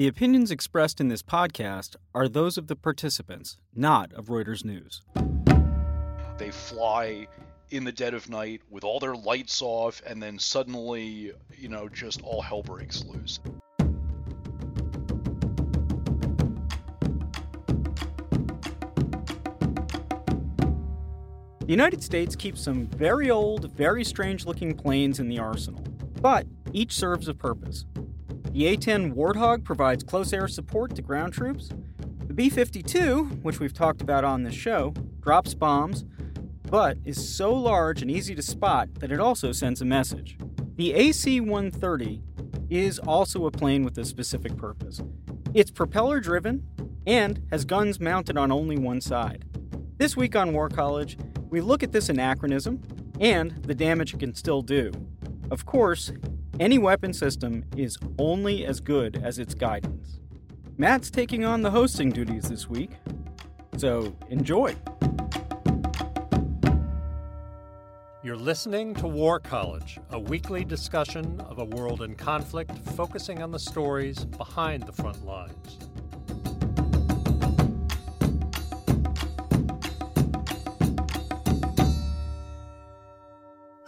The opinions expressed in this podcast are those of the participants, not of Reuters News. They fly in the dead of night with all their lights off, and then suddenly, you know, just all hell breaks loose. The United States keeps some very old, very strange looking planes in the arsenal, but each serves a purpose. The A 10 Warthog provides close air support to ground troops. The B 52, which we've talked about on this show, drops bombs, but is so large and easy to spot that it also sends a message. The AC 130 is also a plane with a specific purpose. It's propeller driven and has guns mounted on only one side. This week on War College, we look at this anachronism and the damage it can still do. Of course, any weapon system is only as good as its guidance. Matt's taking on the hosting duties this week, so enjoy. You're listening to War College, a weekly discussion of a world in conflict focusing on the stories behind the front lines.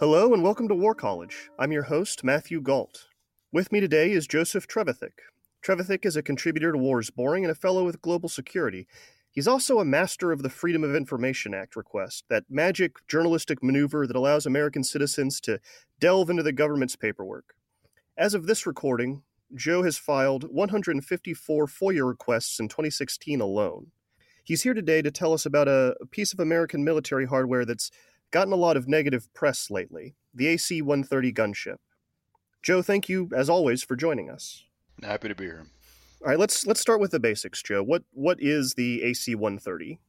Hello and welcome to War College. I'm your host, Matthew Gault. With me today is Joseph Trevithick. Trevithick is a contributor to War is Boring and a fellow with Global Security. He's also a master of the Freedom of Information Act request, that magic journalistic maneuver that allows American citizens to delve into the government's paperwork. As of this recording, Joe has filed 154 FOIA requests in 2016 alone. He's here today to tell us about a piece of American military hardware that's gotten a lot of negative press lately the AC 130 gunship. Joe, thank you, as always, for joining us. Happy to be here. All right, let's let's start with the basics, Joe. What what is the AC 130?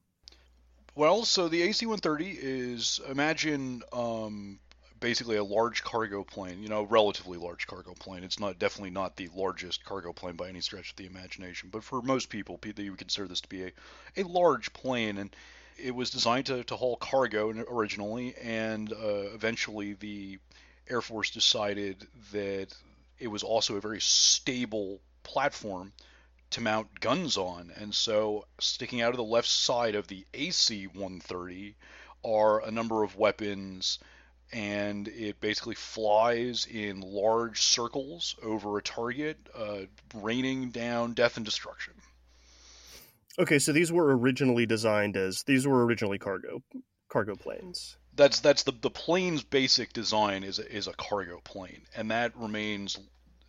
Well, so the AC 130 is imagine um, basically a large cargo plane. You know, relatively large cargo plane. It's not definitely not the largest cargo plane by any stretch of the imagination, but for most people, you would consider this to be a, a large plane, and it was designed to, to haul cargo originally, and uh, eventually the Air Force decided that it was also a very stable platform to mount guns on. And so, sticking out of the left side of the AC 130 are a number of weapons, and it basically flies in large circles over a target, uh, raining down death and destruction. Okay, so these were originally designed as these were originally cargo cargo planes. That's that's the the plane's basic design is is a cargo plane, and that remains.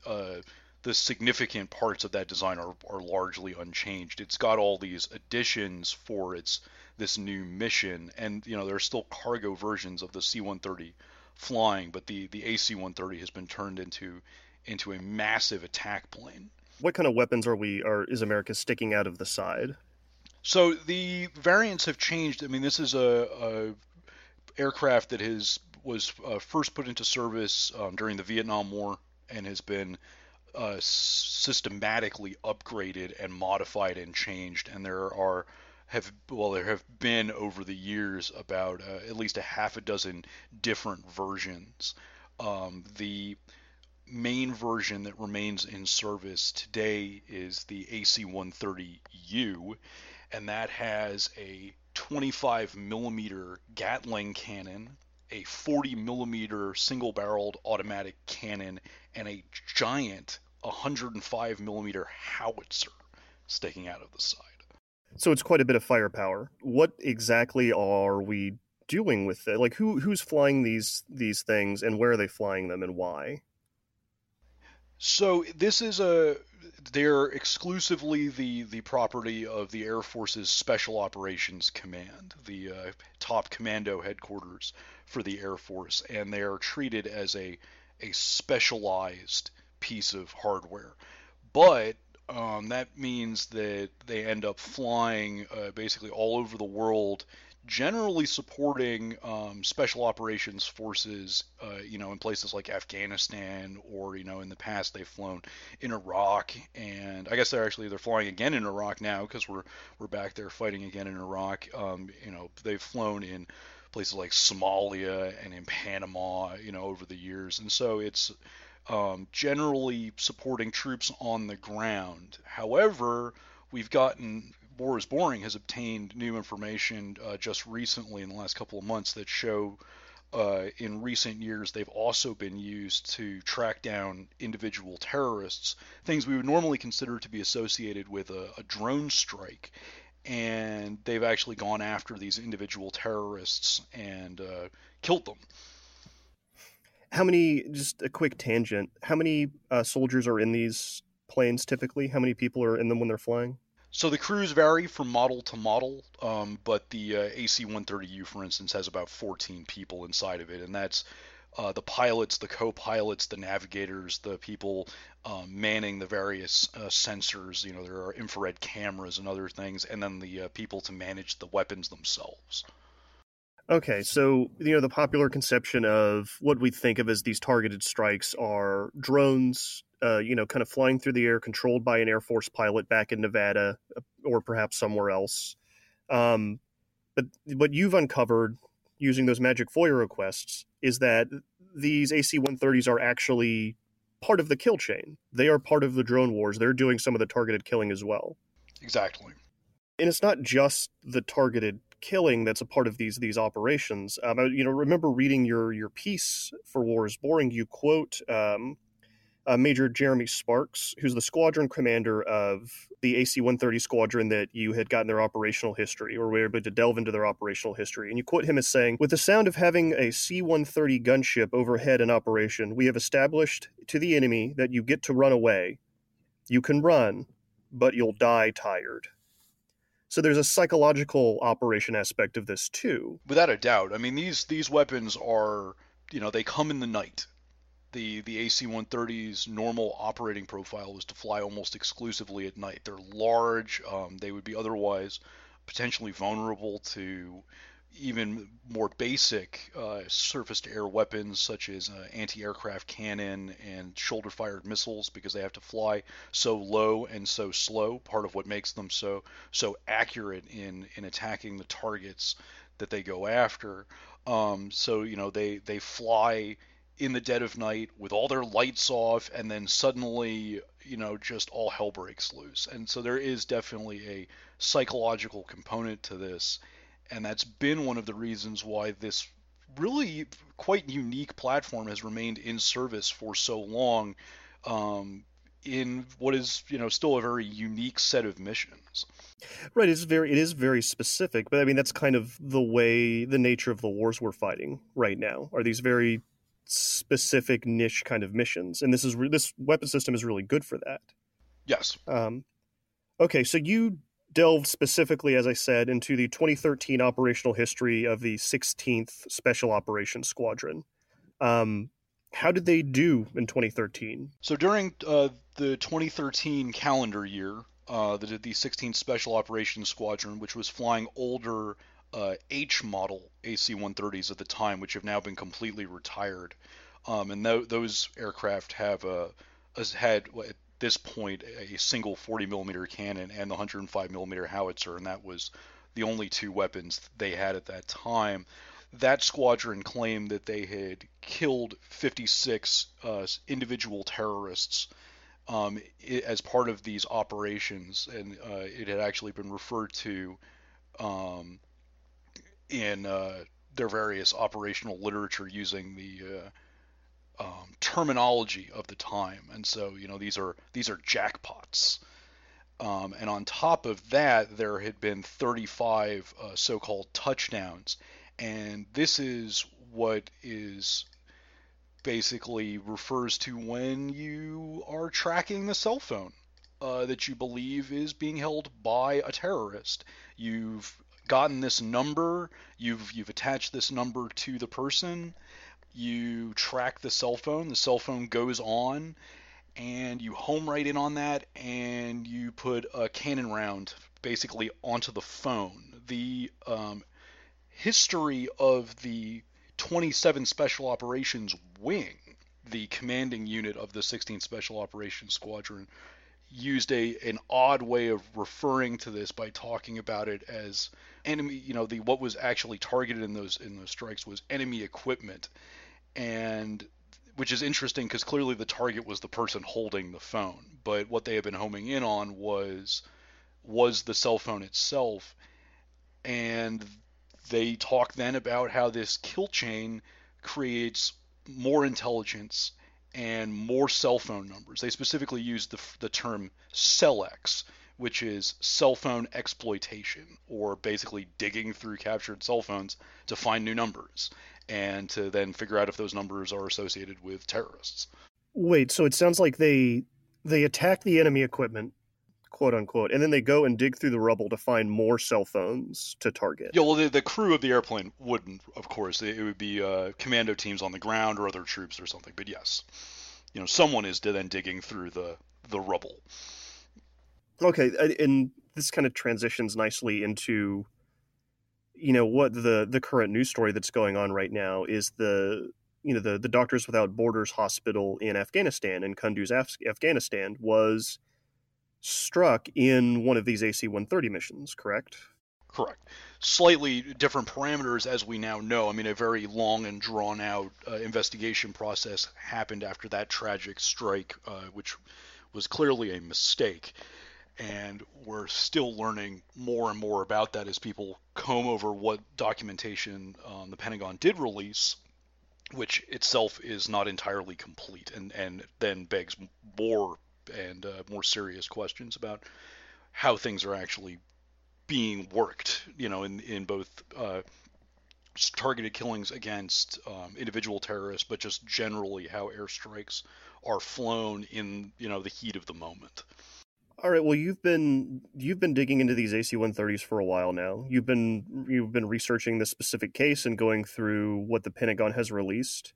Uh, the significant parts of that design are, are largely unchanged. It's got all these additions for its this new mission, and you know there are still cargo versions of the C-130 flying, but the the AC-130 has been turned into into a massive attack plane what kind of weapons are we are is America sticking out of the side? So the variants have changed. I mean, this is a, a aircraft that has was uh, first put into service um, during the Vietnam War and has been uh, systematically upgraded and modified and changed. And there are have well there have been over the years about uh, at least a half a dozen different versions. Um, the main version that remains in service today is the AC-130U, and that has a 25 millimeter Gatling cannon, a 40 millimeter single-barreled automatic cannon, and a giant 105 millimeter howitzer sticking out of the side. So it's quite a bit of firepower. What exactly are we doing with it? Like who who's flying these these things and where are they flying them and why? So this is a they're exclusively the the property of the Air Force's Special Operations Command, the uh, top commando headquarters for the Air Force, and they are treated as a a specialized piece of hardware. But um, that means that they end up flying uh, basically all over the world generally supporting um, special operations forces, uh, you know, in places like Afghanistan or, you know, in the past they've flown in Iraq, and I guess they're actually they're flying again in Iraq now because we're we're back there fighting again in Iraq. Um, you know, they've flown in places like Somalia and in Panama, you know, over the years, and so it's um, generally supporting troops on the ground. However, we've gotten War is Boring has obtained new information uh, just recently in the last couple of months that show uh, in recent years they've also been used to track down individual terrorists, things we would normally consider to be associated with a, a drone strike. And they've actually gone after these individual terrorists and uh, killed them. How many, just a quick tangent, how many uh, soldiers are in these planes typically? How many people are in them when they're flying? So the crews vary from model to model, um, but the uh, AC-130U, for instance, has about 14 people inside of it, and that's uh, the pilots, the co-pilots, the navigators, the people um, manning the various uh, sensors. You know, there are infrared cameras and other things, and then the uh, people to manage the weapons themselves. Okay, so you know the popular conception of what we think of as these targeted strikes are drones, uh, you know, kind of flying through the air, controlled by an Air Force pilot back in Nevada uh, or perhaps somewhere else. Um, but what you've uncovered using those magic FOIA requests is that these AC-130s are actually part of the kill chain. They are part of the drone wars. They're doing some of the targeted killing as well. Exactly. And it's not just the targeted killing that's a part of these these operations. Um, I, you know, remember reading your your piece for War is Boring. You quote um, uh, Major Jeremy Sparks, who's the squadron commander of the AC-130 squadron that you had gotten their operational history, or were able to delve into their operational history. And you quote him as saying, "With the sound of having a C-130 gunship overhead in operation, we have established to the enemy that you get to run away. You can run, but you'll die tired." So there's a psychological operation aspect of this too. Without a doubt. I mean, these these weapons are, you know, they come in the night. The the AC-130's normal operating profile was to fly almost exclusively at night. They're large. Um, they would be otherwise potentially vulnerable to even more basic uh, surface to air weapons such as uh, anti aircraft cannon and shoulder fired missiles because they have to fly so low and so slow. Part of what makes them so so accurate in, in attacking the targets that they go after. Um, so you know they they fly in the dead of night with all their lights off and then suddenly you know just all hell breaks loose. And so there is definitely a psychological component to this and that's been one of the reasons why this really quite unique platform has remained in service for so long um, in what is you know still a very unique set of missions. Right it's very it is very specific but i mean that's kind of the way the nature of the wars we're fighting right now. Are these very specific niche kind of missions and this is this weapon system is really good for that yes um okay so you delved specifically, as I said, into the 2013 operational history of the 16th Special Operations Squadron. Um, how did they do in 2013? So during uh, the 2013 calendar year, uh, the, the 16th Special Operations Squadron, which was flying older uh, H model AC-130s at the time, which have now been completely retired, um, and th- those aircraft have uh, had at this point a single 40 millimeter cannon and the 105 millimeter howitzer, and that was the only two weapons they had at that time. That squadron claimed that they had killed 56 uh, individual terrorists um, as part of these operations, and uh, it had actually been referred to um, in uh, their various operational literature using the uh, um, terminology of the time, and so you know these are these are jackpots. Um, and on top of that, there had been 35 uh, so-called touchdowns, and this is what is basically refers to when you are tracking the cell phone uh, that you believe is being held by a terrorist. You've gotten this number, you've you've attached this number to the person, you track the cell phone, the cell phone goes on, and you home right in on that, and you put a cannon round basically onto the phone. The um, history of the 27 Special Operations Wing, the commanding unit of the 16th Special Operations Squadron, used a an odd way of referring to this by talking about it as enemy you know the what was actually targeted in those in those strikes was enemy equipment and which is interesting because clearly the target was the person holding the phone. But what they had been homing in on was was the cell phone itself, and they talk then about how this kill chain creates more intelligence and more cell phone numbers. They specifically use the, the term CellX, which is cell phone exploitation, or basically digging through captured cell phones to find new numbers and to then figure out if those numbers are associated with terrorists. Wait, so it sounds like they they attack the enemy equipment, quote unquote, and then they go and dig through the rubble to find more cell phones to target. Yeah, well, the, the crew of the airplane wouldn't, of course. It would be uh, commando teams on the ground or other troops or something. But yes, you know, someone is then digging through the the rubble. Okay, and this kind of transitions nicely into you know what the the current news story that's going on right now is the you know the the Doctors Without Borders hospital in Afghanistan in Kunduz, Af- Afghanistan was struck in one of these AC-130 missions, correct? Correct. Slightly different parameters, as we now know. I mean, a very long and drawn out uh, investigation process happened after that tragic strike, uh, which was clearly a mistake and we're still learning more and more about that as people comb over what documentation um, the Pentagon did release, which itself is not entirely complete, and and then begs more and uh, more serious questions about how things are actually being worked, you know, in in both uh, targeted killings against um, individual terrorists, but just generally how airstrikes are flown in you know the heat of the moment. All right. Well, you've been you've been digging into these AC-130s for a while now. You've been you've been researching this specific case and going through what the Pentagon has released.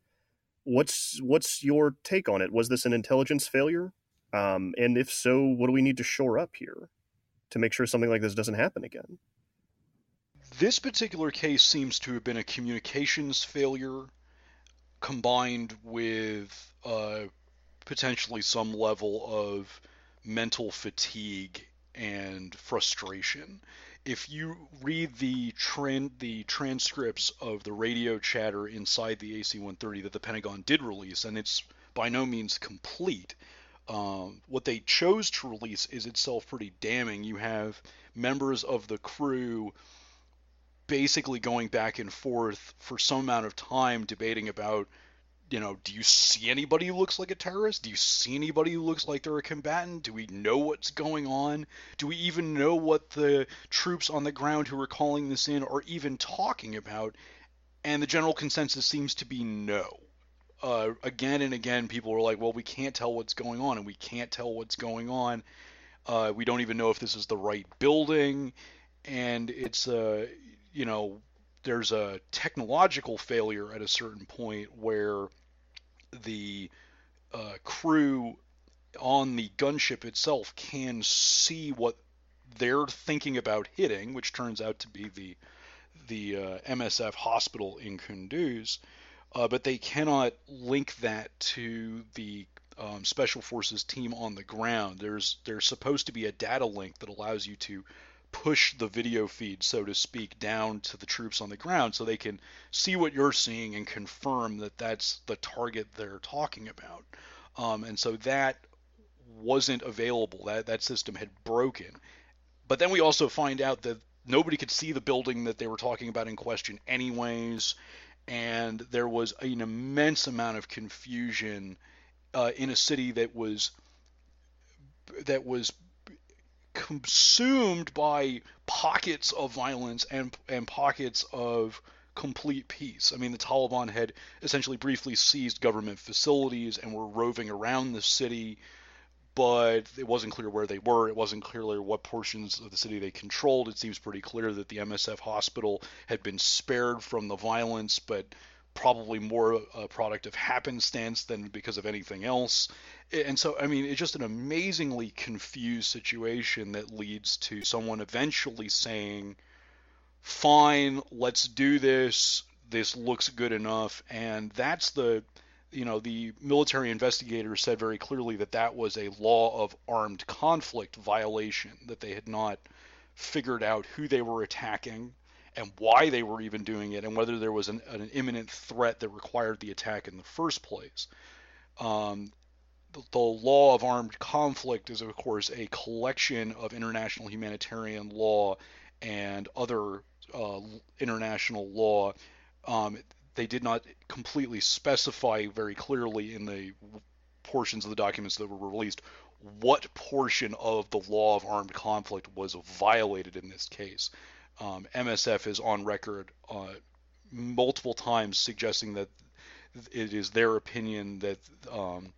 What's what's your take on it? Was this an intelligence failure? Um, and if so, what do we need to shore up here to make sure something like this doesn't happen again? This particular case seems to have been a communications failure combined with uh, potentially some level of mental fatigue and frustration. If you read the trend, the transcripts of the radio chatter inside the AC-130 that the Pentagon did release, and it's by no means complete. Um, what they chose to release is itself pretty damning. You have members of the crew basically going back and forth for some amount of time debating about you know, do you see anybody who looks like a terrorist? Do you see anybody who looks like they're a combatant? Do we know what's going on? Do we even know what the troops on the ground who are calling this in are even talking about? And the general consensus seems to be no. Uh, again and again, people were like, well, we can't tell what's going on, and we can't tell what's going on. Uh, we don't even know if this is the right building, and it's uh, you know, there's a technological failure at a certain point where the uh, crew on the gunship itself can see what they're thinking about hitting, which turns out to be the the uh, MSF hospital in Kunduz, uh, but they cannot link that to the um, special forces team on the ground. There's there's supposed to be a data link that allows you to push the video feed, so to speak, down to the troops on the ground so they can see what you're seeing and confirm that that's the target they're talking about. Um, and so that wasn't available. That that system had broken. But then we also find out that nobody could see the building that they were talking about in question, anyways. And there was an immense amount of confusion uh, in a city that was that was consumed by pockets of violence and and pockets of complete peace. I mean, the Taliban had essentially briefly seized government facilities and were roving around the city, but it wasn't clear where they were. It wasn't clear what portions of the city they controlled. It seems pretty clear that the MSF hospital had been spared from the violence, but probably more a product of happenstance than because of anything else. And so, I mean, it's just an amazingly confused situation that leads to someone eventually saying, fine, let's do this. This looks good enough. And that's the, you know, the military investigators said very clearly that that was a law of armed conflict violation, that they had not figured out who they were attacking and why they were even doing it and whether there was an, an imminent threat that required the attack in the first place. Um, the, the, law of armed conflict is, of course, a collection of international humanitarian law and other uh, international law. Um, they did not completely specify very clearly in the portions of the documents that were released what portion of the law of armed conflict was violated in this case. Um, MSF is on record uh, multiple times suggesting that it is their opinion that um,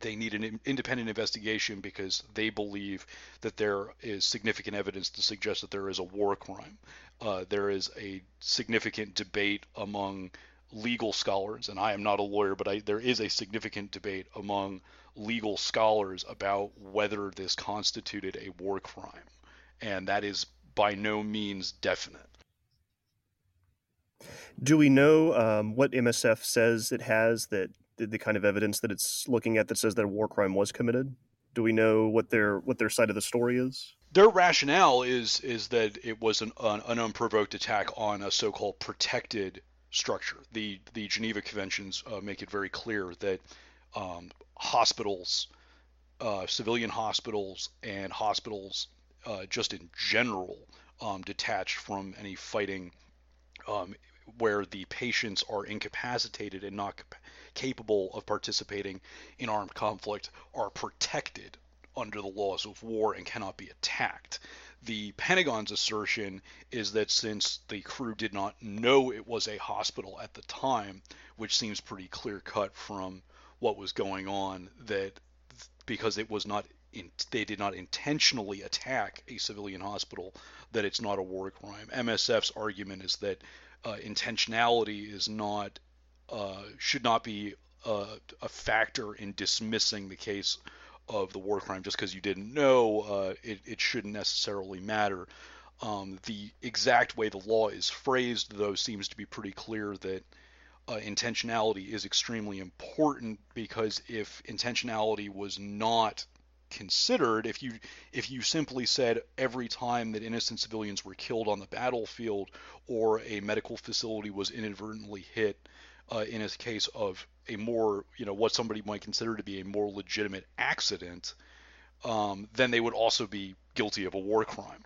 they need an independent investigation because they believe that there is significant evidence to suggest that there is a war crime. Uh, there is a significant debate among legal scholars, and I am not a lawyer, but I, there is a significant debate among legal scholars about whether this constituted a war crime, and that is by no means definite. Do we know um, what MSF says it has that the, the kind of evidence that it's looking at that says that a war crime was committed? Do we know what their what their side of the story is? Their rationale is is that it was an, an, an unprovoked attack on a so-called protected structure. The the Geneva Conventions uh, make it very clear that um, hospitals, uh, civilian hospitals, and hospitals uh, just in general um, detached from any fighting, um, where the patients are incapacitated and not capable of participating in armed conflict, are protected under the laws of war and cannot be attacked. The Pentagon's assertion is that since the crew did not know it was a hospital at the time, which seems pretty clear cut from what was going on, that because it was not in, they did not intentionally attack a civilian hospital, that it's not a war crime. MSF's argument is that uh, intentionality is not uh, should not be uh, a factor in dismissing the case of the war crime just because you didn't know, uh, it, it shouldn't necessarily matter. Um, the exact way the law is phrased, though, seems to be pretty clear that uh, intentionality is extremely important because if intentionality was not considered, if you if you simply said every time that innocent civilians were killed on the battlefield or a medical facility was inadvertently hit, uh, in a case of a more, you know, what somebody might consider to be a more legitimate accident, um, then they would also be guilty of a war crime.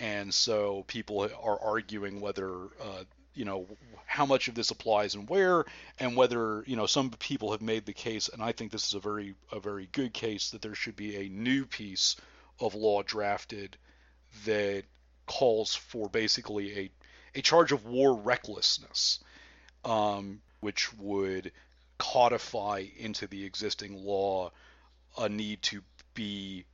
And so people are arguing whether, uh, you know, how much of this applies and where, and whether, you know, some people have made the case, and I think this is a very, a very good case, that there should be a new piece of law drafted that calls for basically a, a charge of war recklessness, um, which would codify into the existing law a need to be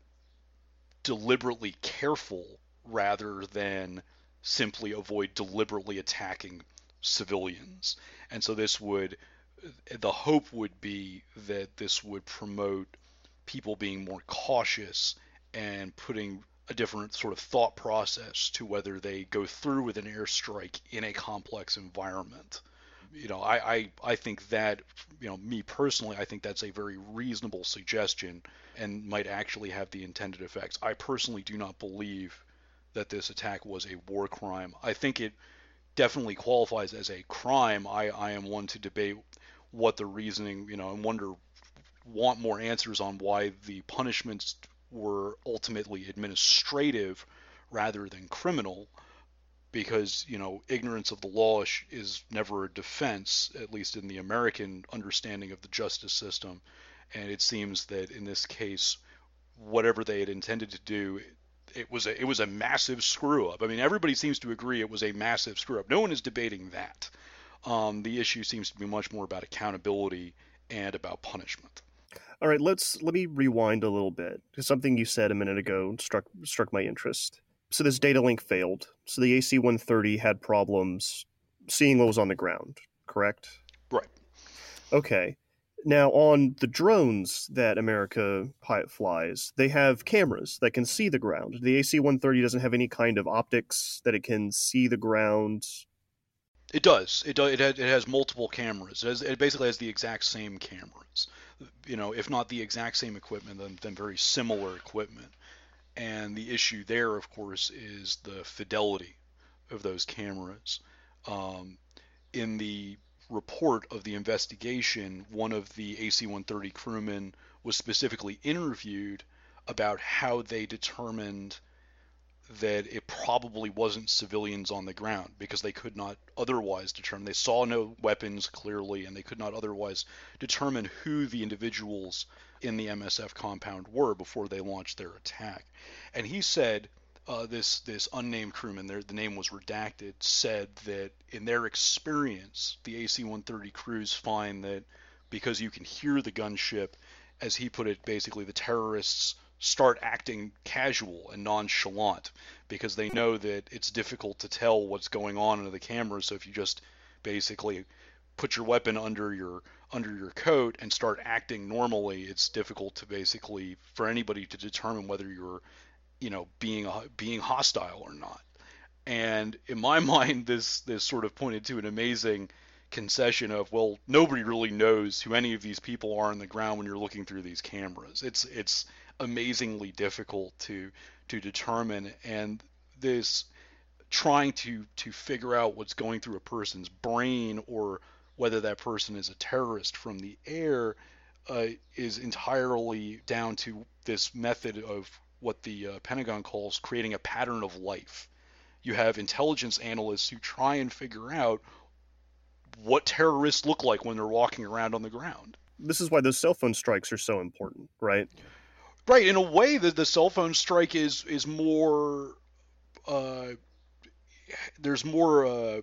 deliberately careful rather than simply avoid deliberately attacking civilians. And so this would the hope would be that this would promote people being more cautious and putting a different sort of thought process to whether they go through with an airstrike in a complex environment you know, I, I, I think that, you know, me personally, I think that's a very reasonable suggestion and might actually have the intended effects. I personally do not believe that this attack was a war crime. I think it definitely qualifies as a crime. I, I am one to debate what the reasoning, you know, and wonder, want more answers on why the punishments were ultimately administrative rather than criminal because you know ignorance of the law is never a defense, at least in the American understanding of the justice system. And it seems that in this case, whatever they had intended to do, it was a it was a massive screw up. I mean, everybody seems to agree it was a massive screw up. No one is debating that. Um, the issue seems to be much more about accountability and about punishment. All right, let's let me rewind a little bit something you said a minute ago struck struck my interest so this data link failed. So the AC-130 had problems seeing what was on the ground. Correct. Right. Okay. Now, on the drones that America flies, they have cameras that can see the ground. The AC 130 doesn't have any kind of optics that it can see the ground. It does. It does. It has, it has multiple cameras. It, has, it basically has the exact same cameras. You know, if not the exact same equipment, then, then very similar equipment. And the issue there, of course, is the fidelity of those cameras. Um, in the report of the investigation, one of the AC-130 crewmen was specifically interviewed about how they determined that it probably wasn't civilians on the ground because they could not otherwise determine. They saw no weapons clearly, and they could not otherwise determine who the individuals in the MSF compound were before they launched their attack. And he said, uh, this this unnamed crewman, there the name was redacted, said that in their experience, the AC-130 crews find that because you can hear the gunship, as he put it, basically the terrorists start acting casual and nonchalant because they know that it's difficult to tell what's going on under the camera. So if you just basically put your weapon under your under your coat and start acting normally, it's difficult to basically for anybody to determine whether you're, you know, being uh, being hostile or not. And in my mind, this this sort of pointed to an amazing concession of well, nobody really knows who any of these people are on the ground when you're looking through these cameras. It's it's amazingly difficult to to determine and this trying to to figure out what's going through a person's brain or whether that person is a terrorist from the air uh, is entirely down to this method of what the uh, Pentagon calls creating a pattern of life. You have intelligence analysts who try and figure out what terrorists look like when they're walking around on the ground. This is why those cell phone strikes are so important, right? Right. In a way, that the cell phone strike is is more. Uh, there's more uh,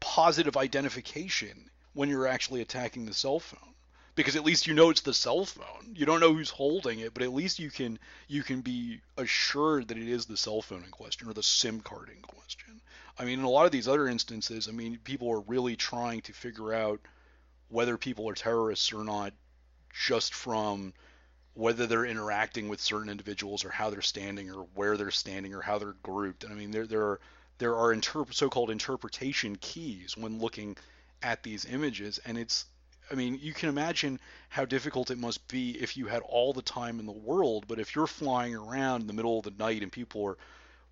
positive identification when you're actually attacking the cell phone because at least you know it's the cell phone. You don't know who's holding it, but at least you can you can be assured that it is the cell phone in question or the SIM card in question. I mean, in a lot of these other instances, I mean, people are really trying to figure out whether people are terrorists or not just from whether they're interacting with certain individuals or how they're standing or where they're standing or how they're grouped. And I mean, there there are there are interp- so-called interpretation keys when looking at these images, and it's I mean, you can imagine how difficult it must be if you had all the time in the world, but if you're flying around in the middle of the night and people are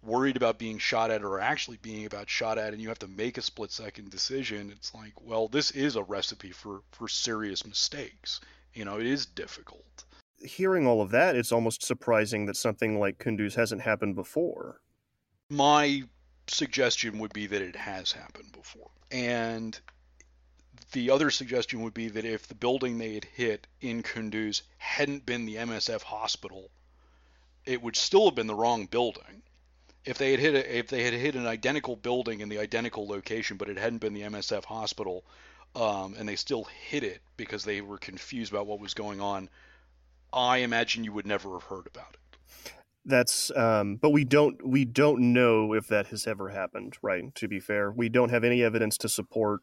worried about being shot at or actually being about shot at and you have to make a split second decision, it's like, well, this is a recipe for for serious mistakes. You know, it is difficult hearing all of that, it's almost surprising that something like Kunduz hasn't happened before. My suggestion would be that it has happened before. And the other suggestion would be that if the building they had hit in Kunduz hadn't been the MSF hospital, it would still have been the wrong building. If they had hit a, if they had hit an identical building in the identical location, but it hadn't been the MSF hospital, um, and they still hit it because they were confused about what was going on, I imagine you would never have heard about it. That's um, but we don't we don't know if that has ever happened, right? To be fair, we don't have any evidence to support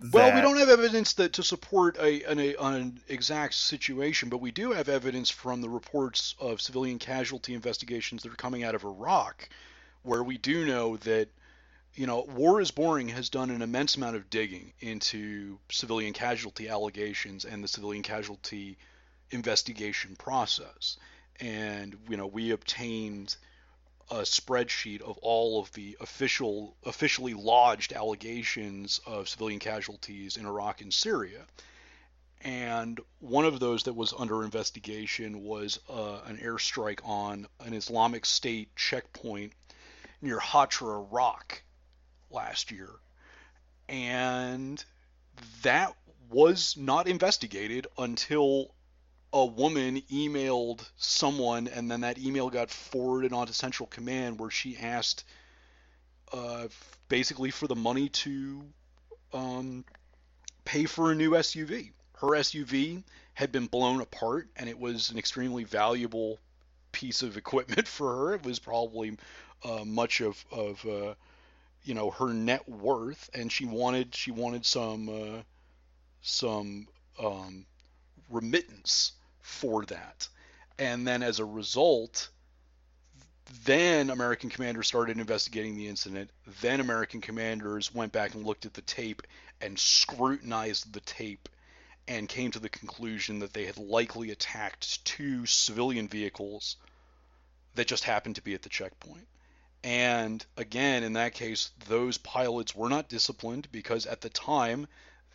that. Well, we don't have evidence that to support a, an, a, an exact situation, but we do have evidence from the reports of civilian casualty investigations that are coming out of Iraq, where we do know that you know, War is Boring has done an immense amount of digging into civilian casualty allegations and the civilian casualty investigation process. And you know, we obtained a spreadsheet of all of the official officially lodged allegations of civilian casualties in Iraq and Syria. And one of those that was under investigation was uh, an airstrike on an Islamic State checkpoint near Hatra, Iraq last year. And that was not investigated until a woman emailed someone, and then that email got forwarded onto Central Command, where she asked uh, basically for the money to um, pay for a new SUV. Her SUV had been blown apart, and it was an extremely valuable piece of equipment for her. It was probably uh, much of, of uh, you know her net worth, and she wanted she wanted some uh, some um, remittance for that. And then as a result, then American commanders started investigating the incident. Then American commanders went back and looked at the tape and scrutinized the tape and came to the conclusion that they had likely attacked two civilian vehicles that just happened to be at the checkpoint. And again, in that case, those pilots were not disciplined because at the time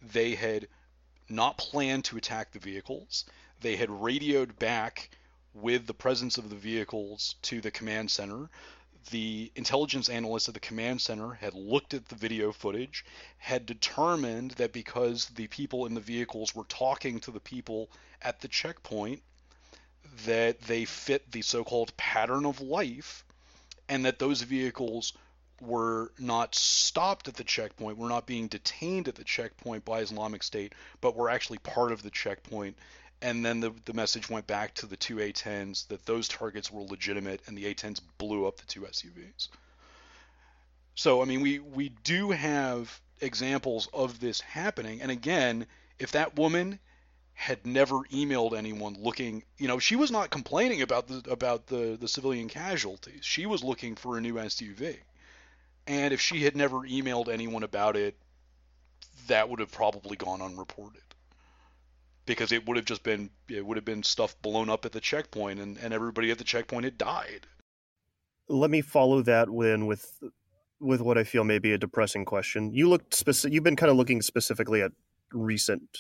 they had not planned to attack the vehicles. They had radioed back with the presence of the vehicles to the command center. The intelligence analysts at the command center had looked at the video footage, had determined that because the people in the vehicles were talking to the people at the checkpoint, that they fit the so called pattern of life, and that those vehicles were not stopped at the checkpoint, were not being detained at the checkpoint by Islamic State, but were actually part of the checkpoint. And then the, the message went back to the two A-10s that those targets were legitimate, and the A-10s blew up the two SUVs. So I mean, we we do have examples of this happening, and again, if that woman had never emailed anyone looking, you know, she was not complaining about the about the the civilian casualties. She was looking for a new SUV. And if she had never emailed anyone about it, that would have probably gone unreported. Because it would have just been it would have been stuff blown up at the checkpoint and, and everybody at the checkpoint had died. Let me follow that then with with what I feel may be a depressing question. You looked specific you've been kind of looking specifically at recent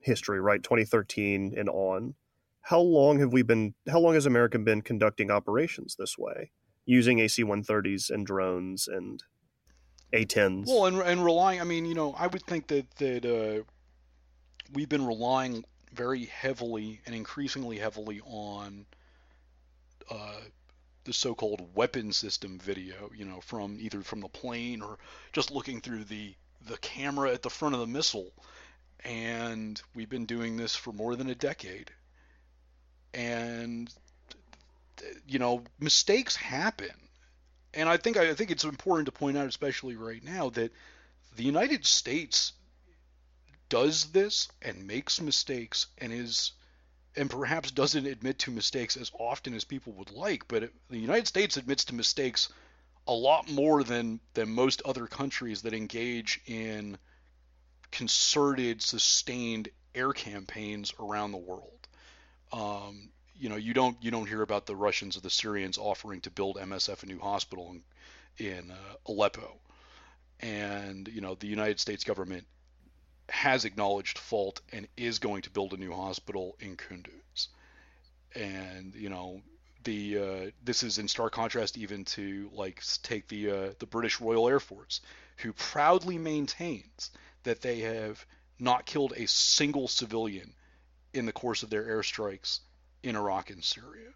history, right? 2013 and on. How long have we been how long has America been conducting operations this way? using AC-130s and drones and A-10s. Well, and, and relying. I mean, you know, I would think that that uh, we've been relying very heavily and increasingly heavily on uh, the so-called weapon system video. You know, from either from the plane or just looking through the the camera at the front of the missile. And we've been doing this for more than a decade. And you know, mistakes happen. And I think I think it's important to point out, especially right now, that the United States does this and makes mistakes and is and perhaps doesn't admit to mistakes as often as people would like, but it, the United States admits to mistakes a lot more than than most other countries that engage in concerted, sustained air campaigns around the world. Um, you know, you don't you don't hear about the Russians or the Syrians offering to build MSF a new hospital in, in uh, Aleppo, and you know the United States government has acknowledged fault and is going to build a new hospital in Kunduz, and you know the uh, this is in stark contrast even to like take the uh, the British Royal Air Force, who proudly maintains that they have not killed a single civilian in the course of their airstrikes in Iraq and Syria,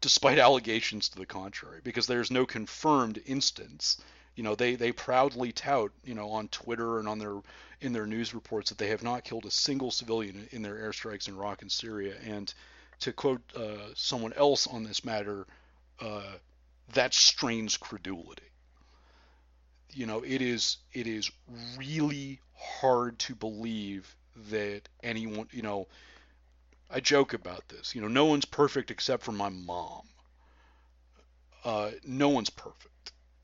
despite allegations to the contrary, because there's no confirmed instance. You know, they, they proudly tout, you know, on Twitter and on their in their news reports that they have not killed a single civilian in their airstrikes in Iraq and Syria. And to quote uh, someone else on this matter, uh, that strains credulity. You know, it is it is really hard to believe that anyone, you know, I joke about this. You know, no one's perfect except for my mom. Uh, no one's perfect.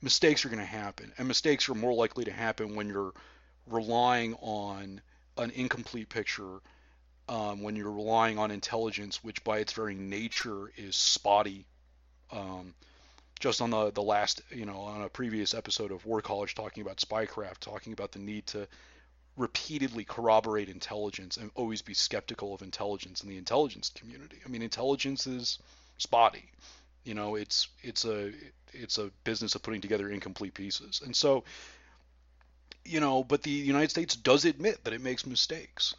Mistakes are going to happen, and mistakes are more likely to happen when you're relying on an incomplete picture, um, when you're relying on intelligence, which by its very nature is spotty. Um, just on the the last, you know, on a previous episode of War College, talking about spycraft, talking about the need to repeatedly corroborate intelligence and always be skeptical of intelligence in the intelligence community. I mean, intelligence is spotty. You know, it's it's a it's a business of putting together incomplete pieces. And so, you know, but the United States does admit that it makes mistakes.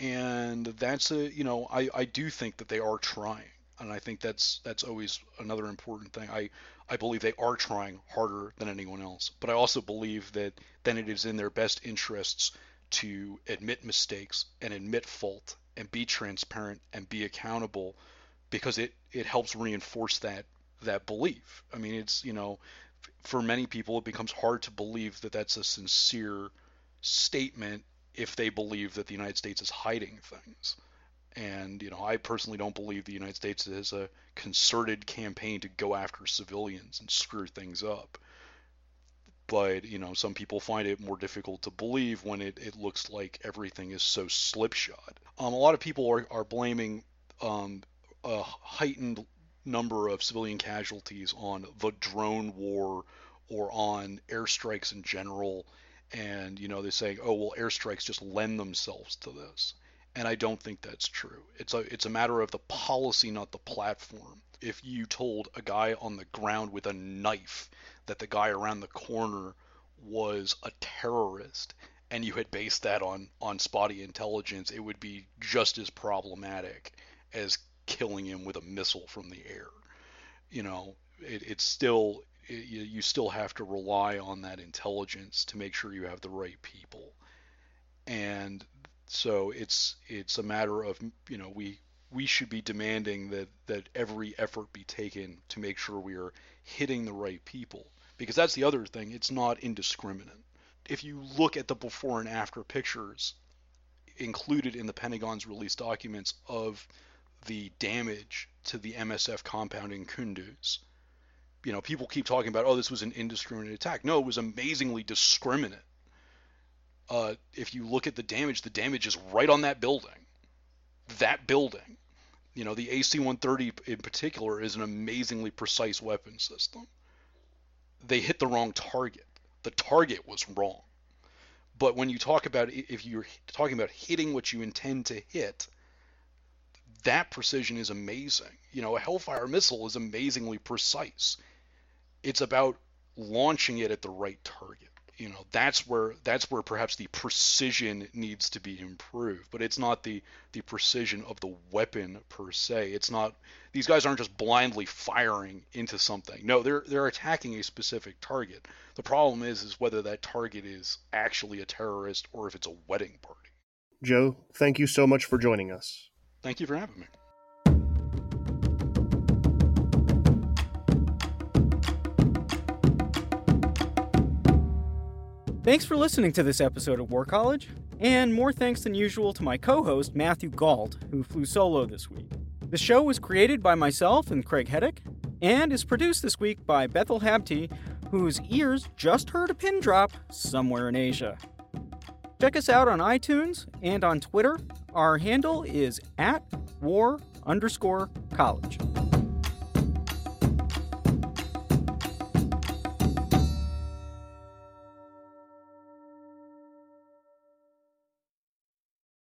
And that's a, you know, I, I do think that they are trying. And I think that's that's always another important thing. I I believe they are trying harder than anyone else. But I also believe that then it is in their best interests to admit mistakes and admit fault and be transparent and be accountable because it, it helps reinforce that that belief. I mean, it's, you know, for many people, it becomes hard to believe that that's a sincere statement if they believe that the United States is hiding things. And, you know, I personally don't believe the United States has a concerted campaign to go after civilians and screw things up but you know some people find it more difficult to believe when it, it looks like everything is so slipshod. Um, a lot of people are, are blaming um, a heightened number of civilian casualties on the drone war or on airstrikes in general. And, you know, they say, oh, well, airstrikes just lend themselves to this. And I don't think that's true. It's a, it's a matter of the policy, not the platform. If you told a guy on the ground with a knife that the guy around the corner was a terrorist and you had based that on on spotty intelligence, it would be just as problematic as killing him with a missile from the air. You know, it, it's still it, you still have to rely on that intelligence to make sure you have the right people, and so it's it's a matter of you know we we should be demanding that that every effort be taken to make sure we are hitting the right people. Because that's the other thing it's not indiscriminate. If you look at the before and after pictures included in the Pentagon's release documents of the damage to the MSF compound in Kunduz, you know, people keep talking about, oh, this was an indiscriminate attack. No, it was amazingly discriminate. Uh, if you look at the damage, the damage is right on that building. That building. You know, the AC 130 in particular is an amazingly precise weapon system. They hit the wrong target the target was wrong. But when you talk about if you're talking about hitting what you intend to hit, that precision is amazing. You know, a Hellfire missile is amazingly precise. It's about launching it at the right target. You know that's where that's where perhaps the precision needs to be improved but it's not the the precision of the weapon per se. It's not these guys aren't just blindly firing into something. No they're they're attacking a specific target. The problem is is whether that target is actually a terrorist or if it's a wedding party. Joe thank you so much for joining us thank you for having me Thanks for listening to this episode of War College, and more thanks than usual to my co host, Matthew Gault, who flew solo this week. The show was created by myself and Craig Heddick, and is produced this week by Bethel Habte, whose ears just heard a pin drop somewhere in Asia. Check us out on iTunes and on Twitter. Our handle is at war underscore college.